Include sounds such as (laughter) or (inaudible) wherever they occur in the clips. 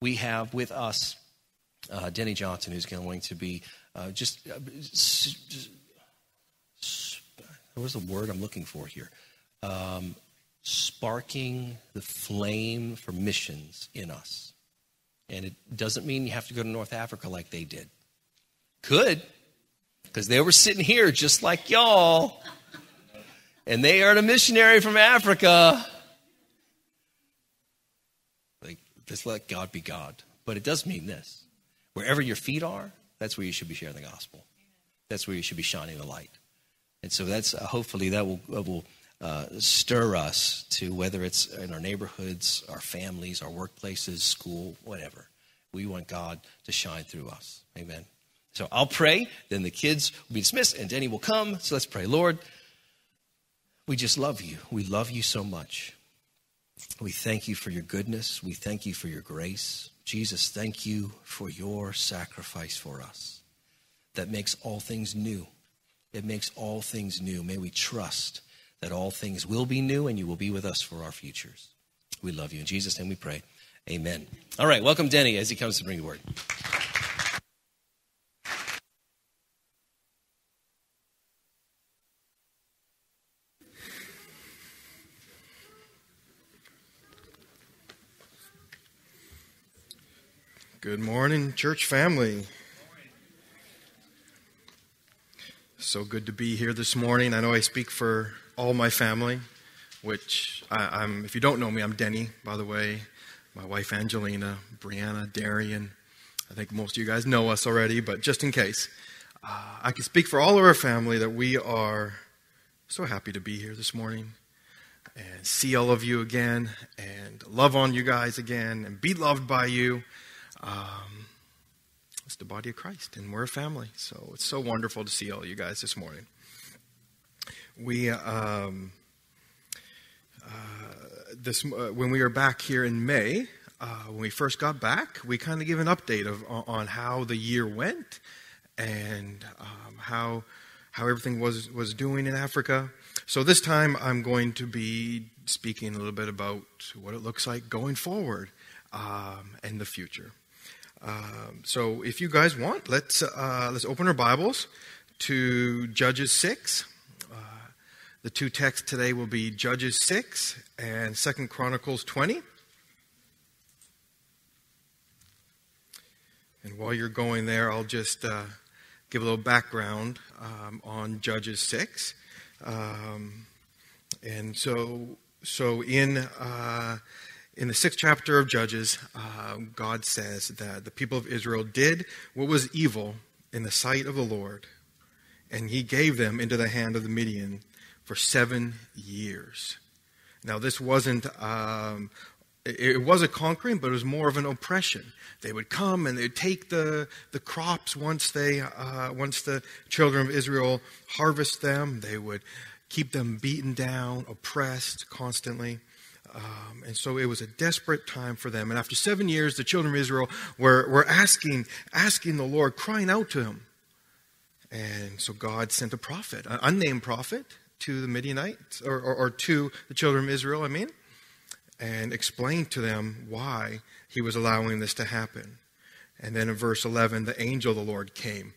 we have with us uh, Denny Johnson, who's going to be uh, just, uh, was the word I'm looking for here? Um, sparking the flame for missions in us. And it doesn't mean you have to go to North Africa like they did. Could, because they were sitting here just like y'all. And they are a missionary from Africa. Like, just let God be God. But it does mean this wherever your feet are, that's where you should be sharing the gospel. That's where you should be shining the light. And so that's uh, hopefully that will, will uh, stir us to whether it's in our neighborhoods, our families, our workplaces, school, whatever. We want God to shine through us. Amen. So I'll pray, then the kids will be dismissed, and Denny will come. So let's pray. Lord, we just love you. We love you so much. We thank you for your goodness. We thank you for your grace. Jesus, thank you for your sacrifice for us that makes all things new. It makes all things new. May we trust that all things will be new and you will be with us for our futures. We love you. In Jesus' name we pray. Amen. All right, welcome Denny as he comes to bring the word. Good morning, church family. So good to be here this morning. I know I speak for all my family, which I, am if you don't know me, I'm Denny, by the way. My wife Angelina, Brianna, Darian. I think most of you guys know us already, but just in case, uh, I can speak for all of our family that we are so happy to be here this morning and see all of you again and love on you guys again and be loved by you. Um, it's the body of Christ, and we're a family. So it's so wonderful to see all you guys this morning. We, um, uh, this, uh, when we were back here in May, uh, when we first got back, we kind of gave an update of on how the year went and um, how how everything was was doing in Africa. So this time, I'm going to be speaking a little bit about what it looks like going forward um, and the future. Um, so if you guys want, let's uh, let's open our Bibles to Judges six. Uh, the two texts today will be Judges six and Second Chronicles twenty. And while you're going there, I'll just uh, give a little background um, on Judges six. Um, and so, so in uh, in the sixth chapter of Judges, uh, God says that the people of Israel did what was evil in the sight of the Lord, and he gave them into the hand of the Midian for seven years. Now, this wasn't, um, it, was a conquering, but it was more of an oppression. They would come and they'd take the, the crops once they, uh, once the children of Israel harvest them. They would keep them beaten down, oppressed constantly. Um, and so it was a desperate time for them. And after seven years, the children of Israel were, were asking, asking the Lord, crying out to him. And so God sent a prophet, an unnamed prophet, to the Midianites, or, or, or to the children of Israel, I mean, and explained to them why he was allowing this to happen. And then in verse 11, the angel of the Lord came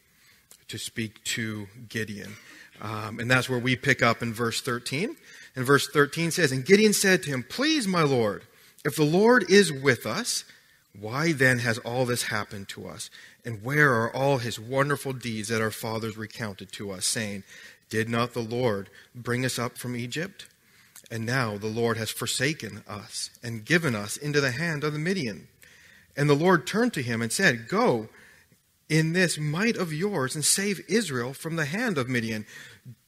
to speak to Gideon. Um, and that's where we pick up in verse 13. And verse 13 says, And Gideon said to him, Please, my Lord, if the Lord is with us, why then has all this happened to us? And where are all his wonderful deeds that our fathers recounted to us, saying, Did not the Lord bring us up from Egypt? And now the Lord has forsaken us and given us into the hand of the Midian. And the Lord turned to him and said, Go in this might of yours and save Israel from the hand of Midian.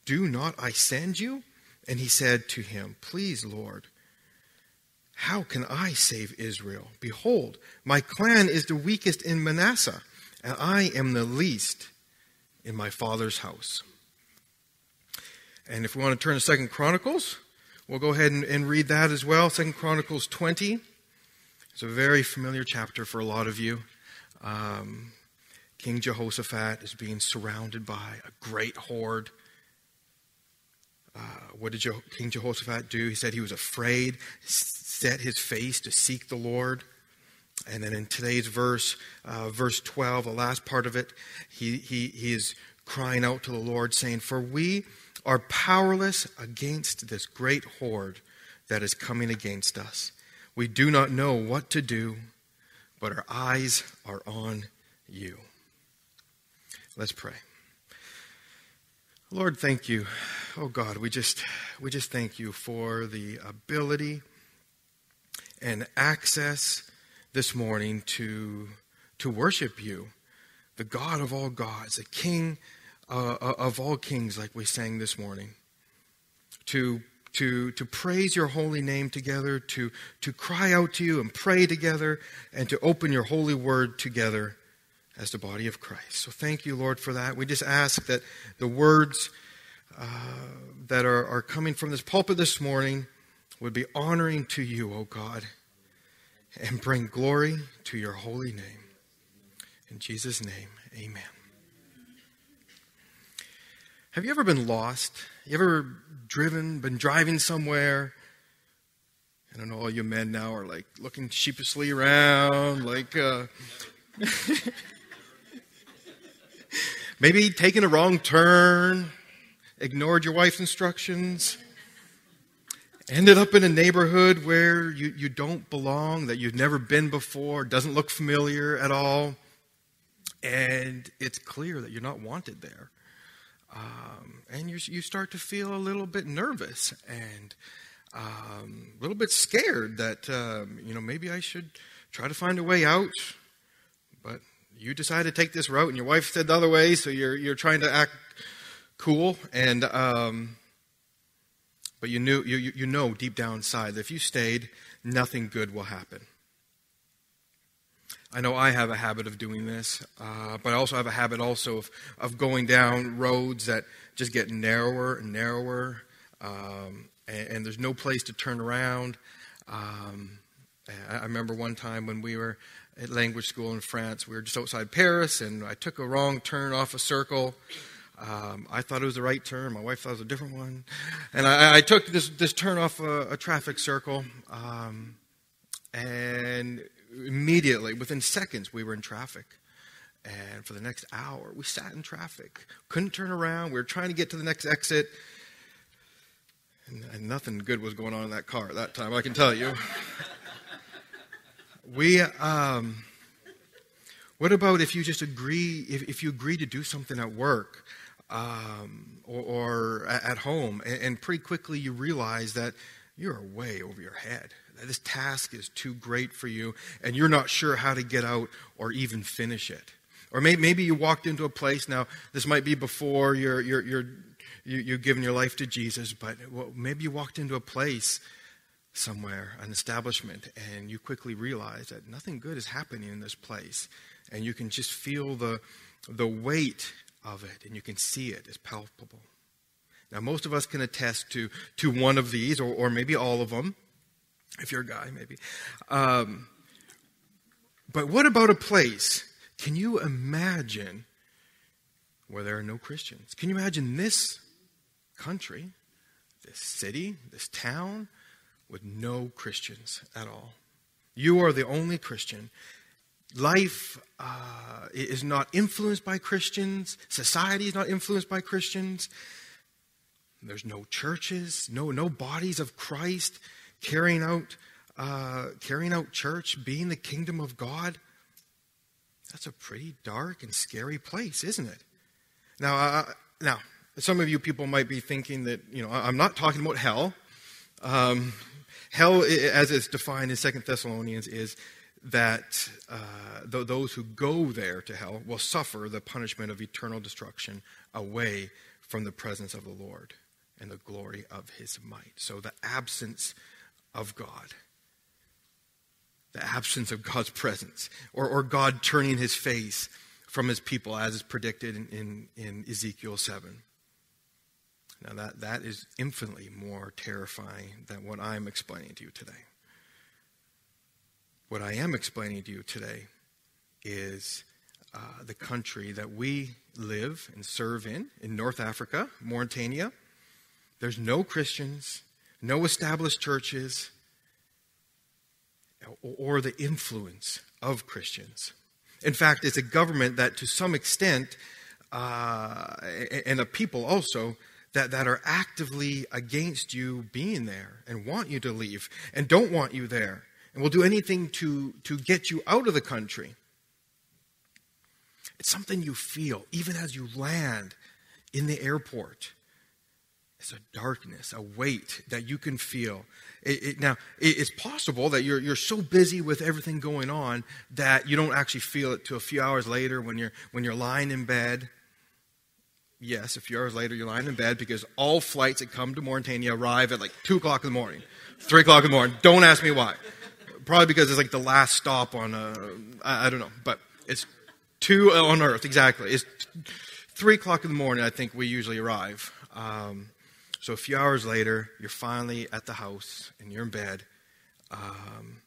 Do not I send you? And he said to him, Please, Lord, how can I save Israel? Behold, my clan is the weakest in Manasseh, and I am the least in my father's house. And if we want to turn to Second Chronicles, we'll go ahead and, and read that as well. Second Chronicles 20. It's a very familiar chapter for a lot of you. Um, King Jehoshaphat is being surrounded by a great horde uh, what did King Jehoshaphat do? He said he was afraid, set his face to seek the Lord. And then in today's verse, uh, verse 12, the last part of it, he, he, he is crying out to the Lord, saying, For we are powerless against this great horde that is coming against us. We do not know what to do, but our eyes are on you. Let's pray. Lord, thank you. Oh God, we just we just thank you for the ability and access this morning to to worship you, the God of all gods, the King uh, uh, of all kings, like we sang this morning. To to, to praise your holy name together, to, to cry out to you and pray together, and to open your holy word together as the body of Christ. So thank you, Lord, for that. We just ask that the words uh, that are, are coming from this pulpit this morning would be honoring to you, O God, and bring glory to your holy name. In Jesus' name, amen. Have you ever been lost? You ever driven, been driving somewhere? I don't know, all you men now are like looking sheepishly around, like uh, (laughs) maybe taking a wrong turn, ignored your wife's instructions, ended up in a neighborhood where you, you don't belong, that you've never been before, doesn't look familiar at all, and it's clear that you're not wanted there. Um, and you, you start to feel a little bit nervous and um, a little bit scared that, um, you know, maybe I should try to find a way out. You decided to take this route, and your wife said the other way, so you're, you're trying to act cool. And, um, but you, knew, you, you know deep down inside that if you stayed, nothing good will happen. I know I have a habit of doing this, uh, but I also have a habit also of, of going down roads that just get narrower and narrower, um, and, and, there's no place to turn around. Um, I remember one time when we were at language school in France, we were just outside Paris, and I took a wrong turn off a circle. Um, I thought it was the right turn. My wife thought it was a different one. And I, I took this, this turn off a, a traffic circle. Um, and immediately, within seconds, we were in traffic. And for the next hour, we sat in traffic. Couldn't turn around. We were trying to get to the next exit. And, and nothing good was going on in that car at that time, I can tell you. We, um, what about if you just agree, if, if you agree to do something at work um, or, or, at home, and, and pretty quickly you realize that you're way over your head this task is too great for you and you're not sure how to get out or even finish it. Or maybe, maybe you walked into a place, now this might be before you're, you're, you're, you're given your life to Jesus, but maybe you walked into a place somewhere, an establishment, and you quickly realize that nothing good is happening in this place. And you can just feel the, the weight of it, and you can see it as palpable. Now, most of us can attest to, to one of these, or, or maybe all of them if you're a guy, maybe. Um, but what about a place? Can you imagine where there are no Christians? Can you imagine this country, this city, this town with no Christians at all? You are the only Christian. Life uh, is not influenced by Christians. Society is not influenced by Christians. There's no churches, no, no bodies of Christ carrying out, uh, carrying out church, being the kingdom of God, that's a pretty dark and scary place, isn't it? Now, uh, now, some of you people might be thinking that you know I'm not talking about hell. Um, hell, as it's defined in Second Thessalonians, is that uh, th- those who go there to hell will suffer the punishment of eternal destruction away from the presence of the Lord and the glory of His might. So the absence of God. The absence of God's presence, or, or God turning his face from his people, as is predicted in, in, in Ezekiel 7. Now, that, that is infinitely more terrifying than what I'm explaining to you today. What I am explaining to you today is uh, the country that we live and serve in, in North Africa, Mauritania. There's no Christians, no established churches. or the influence of Christians. In fact, it's a government that, to some extent, uh, and a people also, that, that are actively against you being there and want you to leave and don't want you there and will do anything to, to get you out of the country. It's something you feel even as you land in the airport. It's a darkness, a weight that you can feel. It, it, now, it, it's possible that you're, you're so busy with everything going on that you don't actually feel it till a few hours later when you're, when you're lying in bed Yes, a few hours later, you're lying in bed because all flights that come to Mauritania arrive at like 2 o'clock in the morning, 3 o'clock in the morning. Don't ask me why. Probably because it's like the last stop on, a, I, I don't know, but it's 2 on Earth, exactly. It's 3 o'clock in the morning, I think we usually arrive. Um, so a few hours later, you're finally at the house and you're in bed. Um,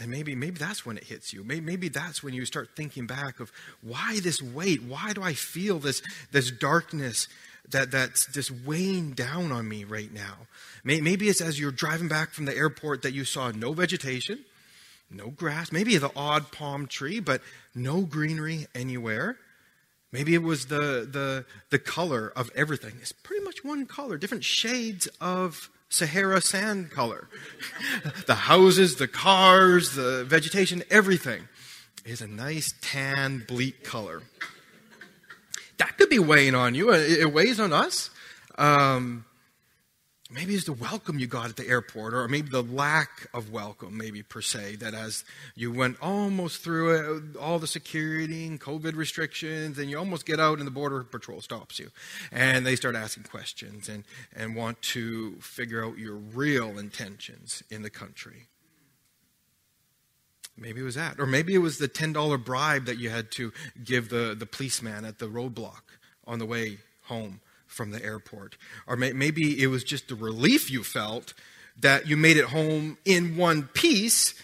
and maybe, maybe that's when it hits you. Maybe, maybe that's when you start thinking back of why this weight? Why do I feel this, this darkness that, that's just weighing down on me right now? Maybe it's as you're driving back from the airport that you saw no vegetation, no grass, maybe the odd palm tree, but no greenery anywhere. Maybe it was the, the, the color of everything. It's pretty much one color, different shades of Sahara sand color. (laughs) the houses, the cars, the vegetation, everything is a nice tan, bleak color. That could be weighing on you. It weighs on us. Um, Maybe it's the welcome you got at the airport, or maybe the lack of welcome, maybe per se, that as you went almost through it, all the security and COVID restrictions, and you almost get out and the Border Patrol stops you. And they start asking questions and, and want to figure out your real intentions in the country. Maybe it was that. Or maybe it was the $10 bribe that you had to give the, the policeman at the roadblock on the way home from the airport. Or may, maybe it was just the relief you felt that you made it home in one piece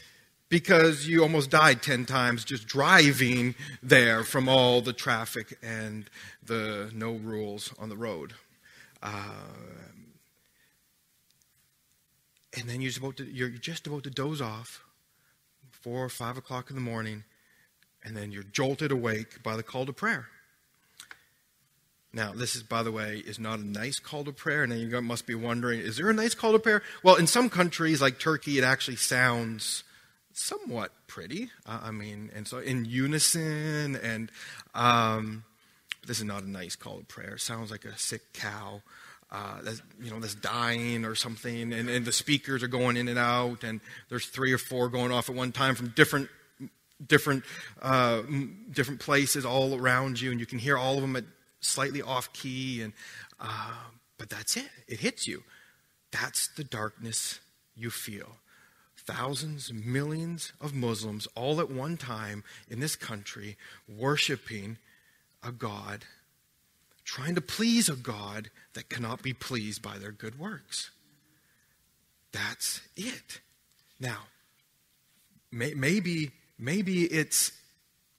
because you almost died 10 times just driving there from all the traffic and the no rules on the road. Uh, and then you're, about to, you're just about to doze off, four or five o'clock in the morning, and then you're jolted awake by the call to prayer. Now, this is, by the way, is not a nice call to prayer. And you must be wondering, is there a nice call to prayer? Well, in some countries like Turkey, it actually sounds somewhat pretty. Uh, I mean, and so in unison, and um, this is not a nice call to prayer. It sounds like a sick cow. Uh, that's, you know, that's dying or something, and, and the speakers are going in and out, and there's three or four going off at one time from different different uh, different places all around you, and you can hear all of them at slightly off key, and uh, but that's it. It hits you. That's the darkness you feel. Thousands, millions of Muslims all at one time in this country worshiping a God, trying to please a God that cannot be pleased by their good works. That's it. Now, may, maybe maybe it's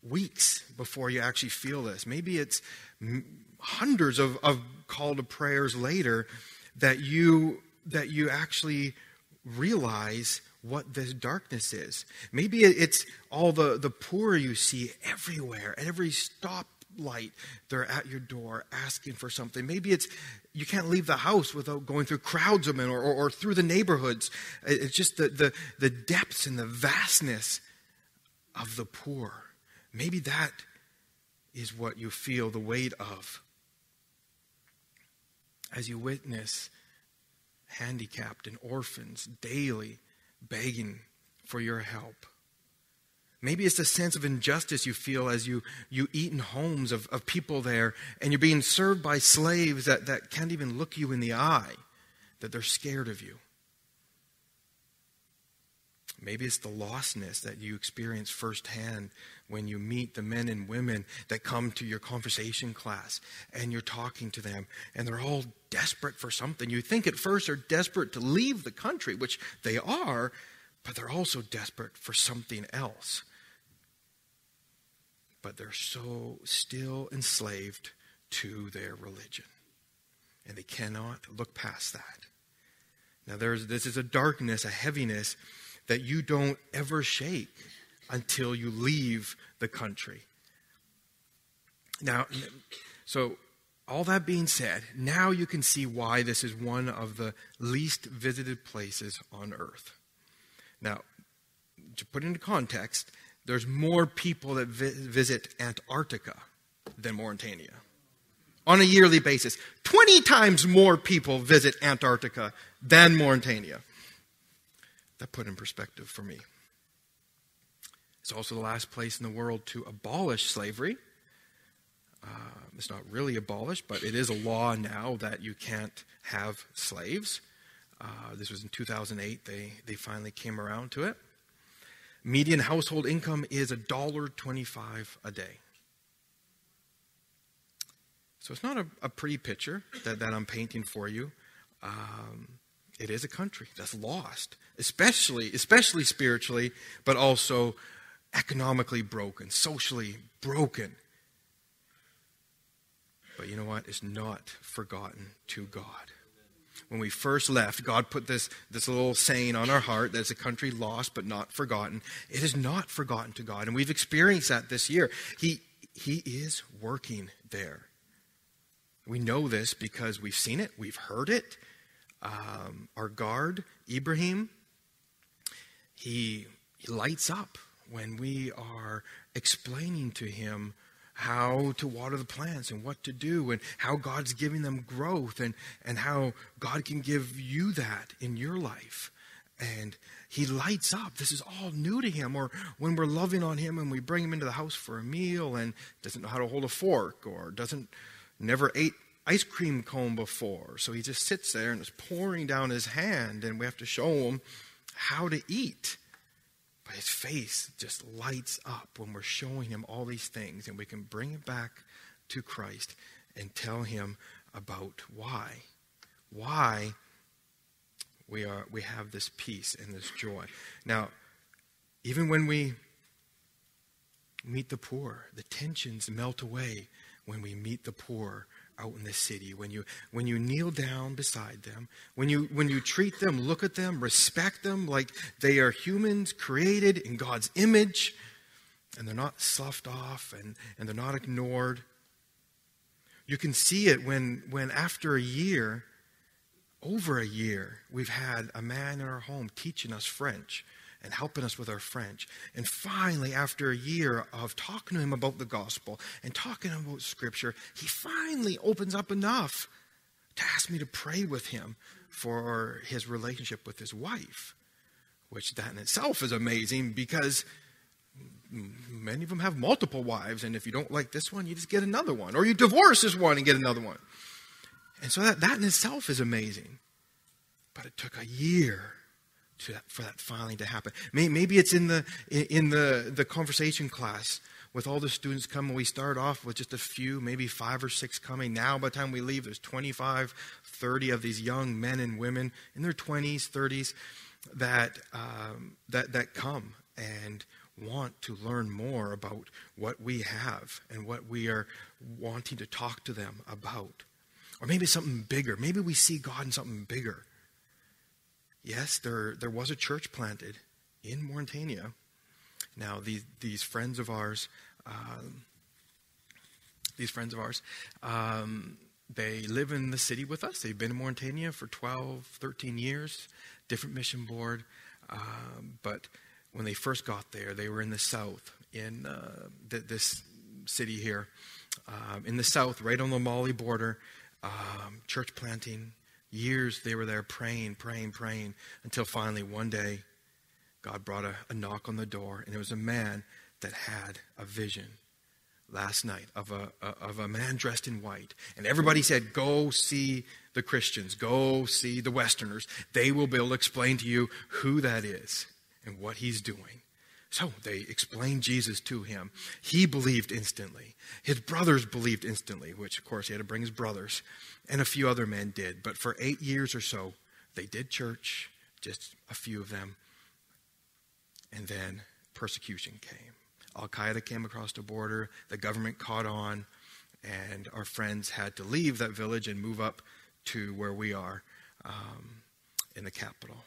weeks before you actually feel this. Maybe it's hundreds of, of call to prayers later that you that you actually realize what this darkness is. Maybe it's all the, the poor you see everywhere, at every stoplight, they're at your door asking for something. Maybe it's you can't leave the house without going through crowds of men or, or, or through the neighborhoods. It's just the, the, the depths and the vastness of the poor. Maybe that is what you feel the weight of as you witness handicapped and orphans daily begging for your help. Maybe it's the sense of injustice you feel as you, you eat in homes of, of people there and you're being served by slaves that, that can't even look you in the eye, that they're scared of you. Maybe it's the lostness that you experience firsthand when you meet the men and women that come to your conversation class and you're talking to them and they're all desperate for something. You think at first they're desperate to leave the country, which they are, but they're also desperate for something else. But they're so still enslaved to their religion. And they cannot look past that. Now, there's, this is a darkness, a heaviness that you don't ever shake until you leave the country. Now, so all that being said, now you can see why this is one of the least visited places on earth. Now, to put into context, there's more people that vi- visit Antarctica than Mauritania on a yearly basis. 20 times more people visit Antarctica than Mauritania. That put in perspective for me. It's also the last place in the world to abolish slavery. Uh, it's not really abolished, but it is a law now that you can't have slaves. Uh, this was in 2008. They, they finally came around to it. Median household income is $1.25 a day. So it's not a, a pretty picture that, that I'm painting for you. Um, it is a country that's lost, especially, especially spiritually, but also economically broken, socially broken. But you know what? It's not forgotten to God. When we first left, God put this, this little saying on our heart that it's a country lost but not forgotten. It is not forgotten to God. And we've experienced that this year. He, he is working there. We know this because we've seen it, we've heard it. Um, our guard, Ibrahim, he, he lights up when we are explaining to him how to water the plants and what to do and how God's giving them growth and, and how God can give you that in your life. And he lights up. This is all new to him. Or when we're loving on him and we bring him into the house for a meal and doesn't know how to hold a fork or doesn't never ate ice cream cone before. So he just sits there and is pouring down his hand, and we have to show him how to eat. But his face just lights up when we're showing him all these things, and we can bring it back to Christ and tell him about why. Why we are we have this peace and this joy. Now, even when we meet the poor, the tensions melt away when we meet the poor out in the city. When you when you kneel down beside them when you when you treat them look at them respect them like they are humans created in god's image and they're not sloughed off and, and they're not ignored. You can see it when when after a year over a year we've had a man in our home teaching us french and helping us with our French. And finally, after a year of talking to him about the gospel and talking about scripture, he finally opens up enough to ask me to pray with him for his relationship with his wife, which that in itself is amazing because many of them have multiple wives, and if you don't like this one, you just get another one, or you divorce this one and get another one. And so that, that in itself is amazing. But it took a year to, for that filing to happen. Maybe it's in the in the the conversation class with all the students coming. We start off with just a few, maybe five or six coming. Now, by the time we leave, there's 25, 30 of these young men and women in their 20s, 30s that um, that that come and want to learn more about what we have and what we are wanting to talk to them about. Or maybe something bigger. Maybe we see God in something bigger. Yes, there, there was a church planted in Mauritania. Now, these, these friends of ours, um, these friends of ours, um, they live in the city with us. They've been in Mauritania for 12, 13 years, different mission board. Um, but when they first got there, they were in the south, in uh, th- this city here, um, in the south, right on the Mali border, um, church planting, Years they were there praying, praying, praying, until finally one day God brought a, a knock on the door, and it was a man that had a vision last night of a, a, of a man dressed in white. And everybody said, Go see the Christians, go see the Westerners. They will be able to explain to you who that is and what he's doing. So they explained Jesus to him. He believed instantly. His brothers believed instantly, which, of course, he had to bring his brothers, and a few other men did. But for eight years or so, they did church, just a few of them. And then persecution came. Al Qaeda came across the border, the government caught on, and our friends had to leave that village and move up to where we are um, in the capital.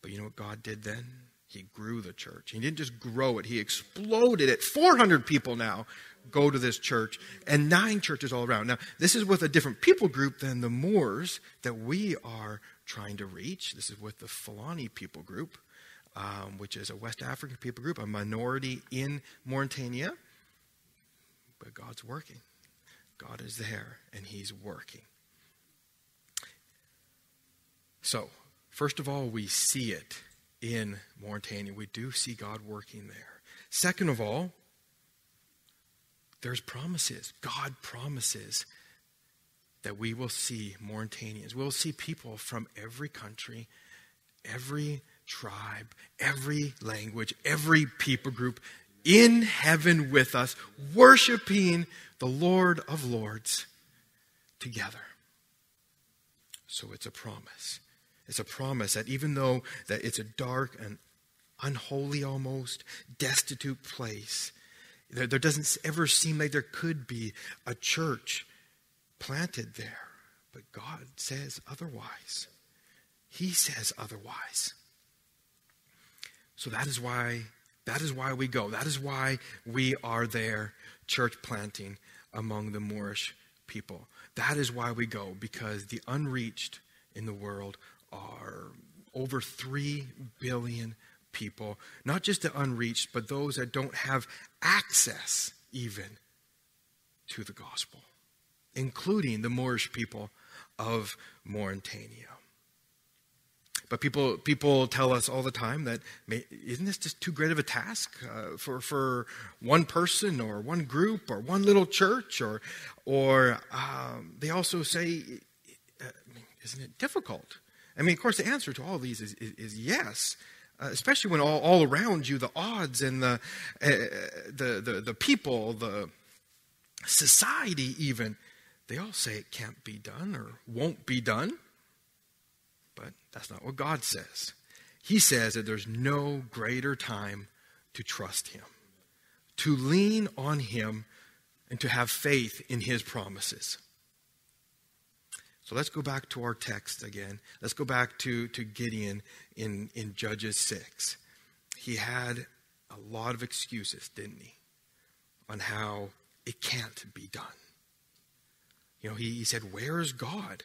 But you know what God did then? He grew the church. He didn't just grow it, he exploded it. 400 people now go to this church and nine churches all around. Now, this is with a different people group than the Moors that we are trying to reach. This is with the Fulani people group, um, which is a West African people group, a minority in Mauritania. But God's working. God is there and He's working. So, first of all, we see it in Mauritania. We do see God working there. Second of all, there's promises. God promises that we will see Mauritanians. We'll see people from every country, every tribe, every language, every people group in heaven with us, worshiping the Lord of Lords together. So it's a promise. It's a promise that even though that it's a dark and unholy almost destitute place, there, there doesn't ever seem like there could be a church planted there. But God says otherwise. He says otherwise. So that is why that is why we go. That is why we are there church planting among the Moorish people. That is why we go because the unreached in the world are over 3 billion people, not just the unreached, but those that don't have access even to the gospel, including the Moorish people of Mauritania. But people, people tell us all the time that isn't this just too great of a task uh, for, for one person or one group or one little church? Or, or um, they also say, uh, isn't it difficult? I mean, of course, the answer to all these is, is, is yes. Uh, especially when all, all around you, the odds and the, uh, the, the, the people, the society, even, they all say it can't be done or won't be done. But that's not what God says. He says that there's no greater time to trust Him, to lean on Him, and to have faith in His promises. So let's go back to our text again. Let's go back to, to Gideon in, in Judges 6. He had a lot of excuses, didn't he, on how it can't be done. You know, he, he said, Where is God?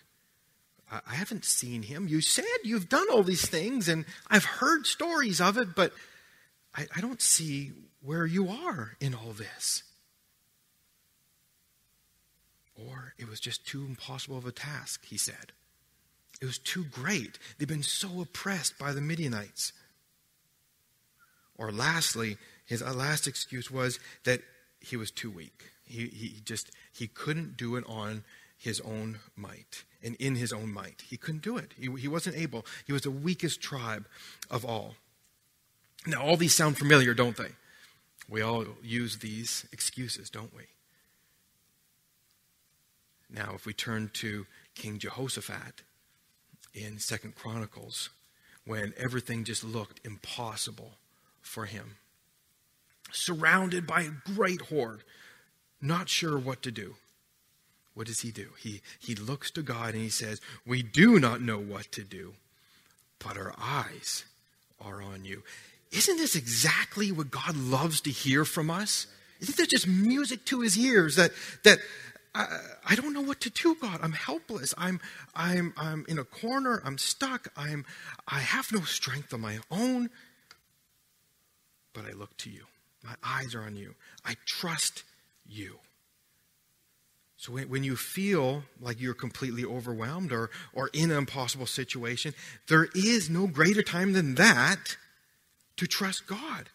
I, I haven't seen him. You said you've done all these things, and I've heard stories of it, but I, I don't see where you are in all this. Or it was just too impossible of a task, he said. It was too great. They've been so oppressed by the Midianites. Or lastly, his last excuse was that he was too weak. He, he just he couldn't do it on his own might and in his own might. He couldn't do it. He, he wasn't able. He was the weakest tribe of all. Now, all these sound familiar, don't they? We all use these excuses, don't we? Now, if we turn to King Jehoshaphat in Second Chronicles, when everything just looked impossible for him, surrounded by a great horde, not sure what to do. What does he do? He, he looks to God and he says, We do not know what to do, but our eyes are on you. Isn't this exactly what God loves to hear from us? Isn't that just music to his ears that, that I, I don't know what to do, God. I'm helpless. I'm, I'm, I'm in a corner. I'm stuck. I'm, I have no strength of my own. But I look to you. My eyes are on you. I trust you. So when, when you feel like you're completely overwhelmed or, or in an impossible situation, there is no greater time than that to trust God,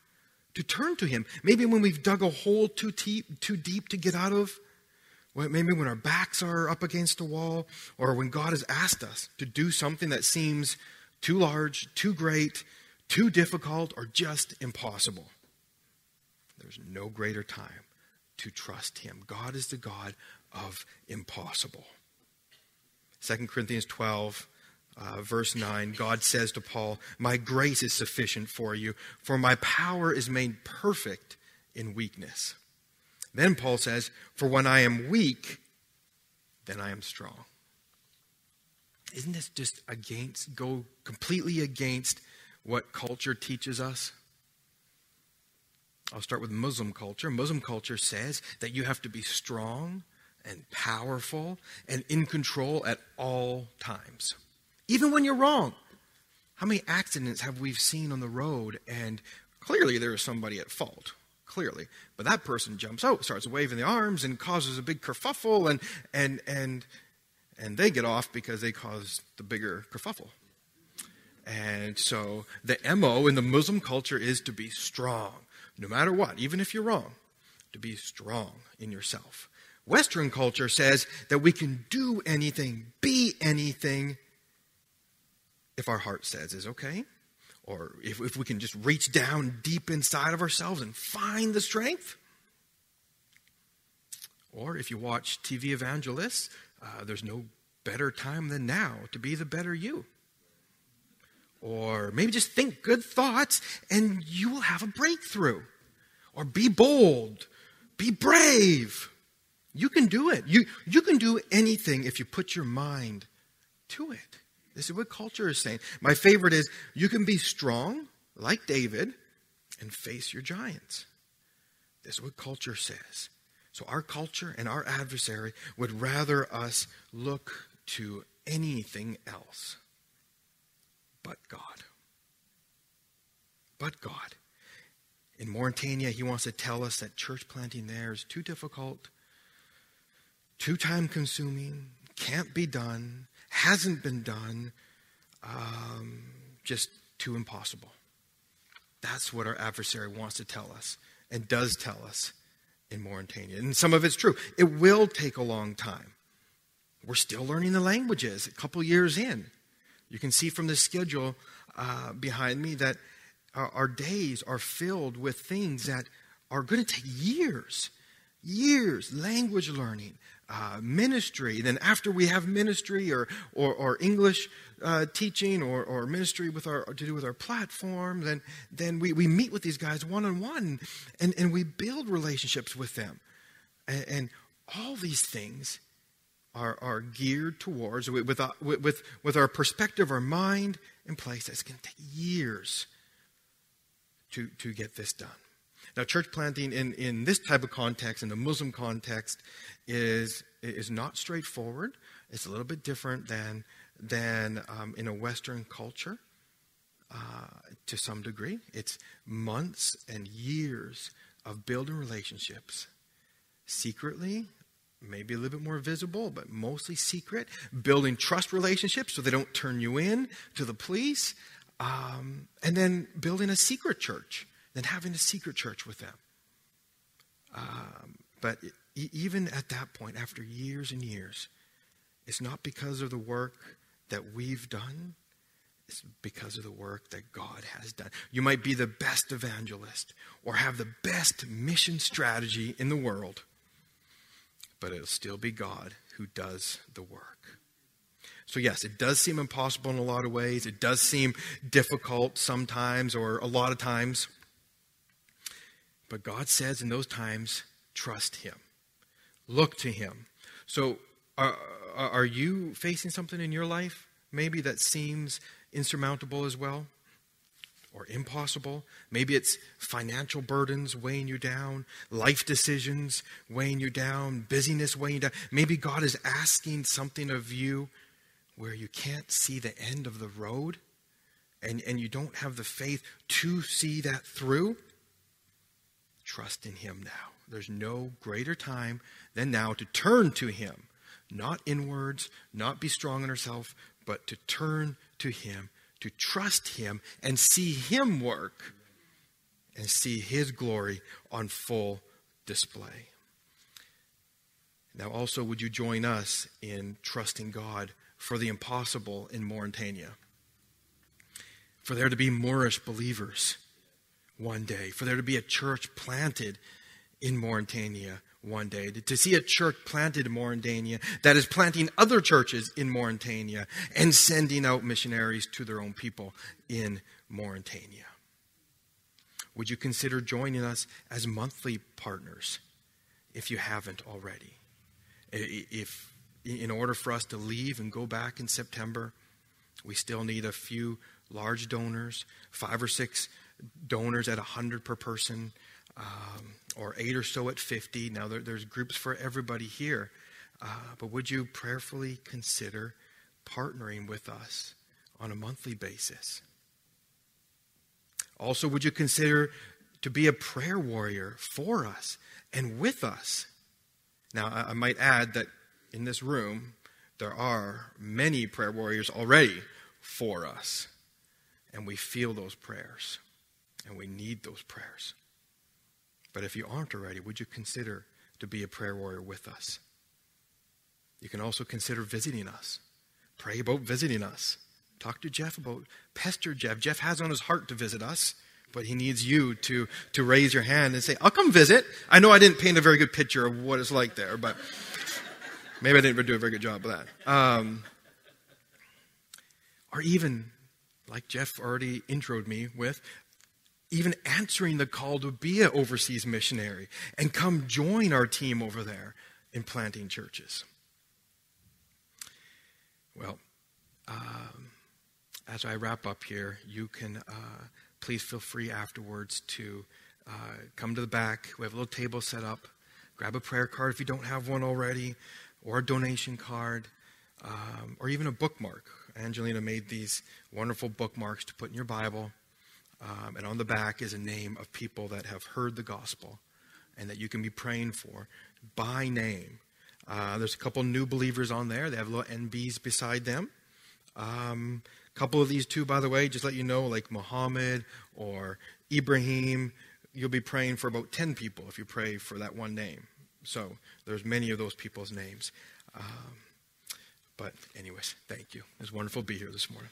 to turn to Him. Maybe when we've dug a hole too deep, too deep to get out of, Maybe when our backs are up against a wall, or when God has asked us to do something that seems too large, too great, too difficult, or just impossible. There's no greater time to trust Him. God is the God of impossible. 2 Corinthians 12, uh, verse 9, God says to Paul, My grace is sufficient for you, for my power is made perfect in weakness. Then Paul says, For when I am weak, then I am strong. Isn't this just against, go completely against what culture teaches us? I'll start with Muslim culture. Muslim culture says that you have to be strong and powerful and in control at all times, even when you're wrong. How many accidents have we seen on the road and clearly there is somebody at fault? Clearly. But that person jumps out, starts waving the arms, and causes a big kerfuffle, and, and, and, and they get off because they caused the bigger kerfuffle. And so the MO in the Muslim culture is to be strong no matter what, even if you're wrong, to be strong in yourself. Western culture says that we can do anything, be anything, if our heart says is okay, or if, if we can just reach down deep inside of ourselves and find the strength. Or if you watch TV evangelists, uh, there's no better time than now to be the better you. Or maybe just think good thoughts and you will have a breakthrough. Or be bold, be brave. You can do it. You, you can do anything if you put your mind to it. This is what culture is saying. My favorite is you can be strong, like David, and face your giants. This is what culture says. So, our culture and our adversary would rather us look to anything else but God. But God. In Mauritania, he wants to tell us that church planting there is too difficult, too time consuming, can't be done, hasn't been done, um, just too impossible. That's what our adversary wants to tell us and does tell us in Mauritania. And some of it's true. It will take a long time. We're still learning the languages a couple years in. You can see from the schedule uh, behind me that our, our days are filled with things that are going to take years years language learning uh, ministry then after we have ministry or, or, or english uh, teaching or, or ministry with our to do with our platform then then we, we meet with these guys one-on-one and, and we build relationships with them and, and all these things are, are geared towards, with, with, uh, with, with our perspective, our mind in place, it's going to take years to, to get this done. Now, church planting in, in this type of context, in the Muslim context, is, is not straightforward. It's a little bit different than, than um, in a Western culture uh, to some degree. It's months and years of building relationships secretly maybe a little bit more visible, but mostly secret, building trust relationships so they don't turn you in to the police, um, and then building a secret church, then having a secret church with them. Um, but even at that point, after years and years, it's not because of the work that we've done. It's because of the work that God has done. You might be the best evangelist or have the best mission strategy in the world but it'll still be God who does the work. So, yes, it does seem impossible in a lot of ways. It does seem difficult sometimes or a lot of times. But God says in those times, trust Him, look to Him. So, are, are you facing something in your life maybe that seems insurmountable as well? or impossible. Maybe it's financial burdens weighing you down, life decisions weighing you down, busyness weighing you down. Maybe God is asking something of you where you can't see the end of the road and, and you don't have the faith to see that through. Trust in Him now. There's no greater time than now to turn to Him, not in words, not be strong in ourselves, but to turn to Him to trust Him and see Him work and see His glory on full display. Now, also, would you join us in trusting God for the impossible in Mauritania? For there to be Moorish believers one day, for there to be a church planted in Mauritania one day, to see a church planted in Mauritania that is planting other churches in Mauritania and sending out missionaries to their own people in Mauritania. Would you consider joining us as monthly partners if you haven't already? If in order for us to leave and go back in September, we still need a few large donors, five or six donors at 100 per person, um, or eight or so at 50. Now, there, there's groups for everybody here. Uh, but would you prayerfully consider partnering with us on a monthly basis? Also, would you consider to be a prayer warrior for us and with us? Now, I, I might add that in this room, there are many prayer warriors already for us. And we feel those prayers. And we need those prayers. But if you aren't already, would you consider to be a prayer warrior with us? You can also consider visiting us. Pray about visiting us. Talk to Jeff about, pester Jeff. Jeff has on his heart to visit us, but he needs you to, to raise your hand and say, I'll come visit. I know I didn't paint a very good picture of what it's like there, but maybe I didn't do a very good job of that. Um, or even, like Jeff already introed me with, even answering the call to be an overseas missionary and come join our team over there in planting churches. Well, um, as I wrap up here, you can uh, please feel free afterwards to uh, come to the back. We have a little table set up. Grab a prayer card if you don't have one already, or a donation card, um, or even a bookmark. Angelina made these wonderful bookmarks to put in your Bible. Um, and on the back is a name of people that have heard the gospel and that you can be praying for by name. Uh, there's a couple new believers on there. They have little NBs beside them. Um, a couple of these two, by the way, just let you know, like Muhammad or Ibrahim, you'll be praying for about 10 people if you pray for that one name. So there's many of those people's names. Um, but anyways, thank you. It's wonderful to be here this morning.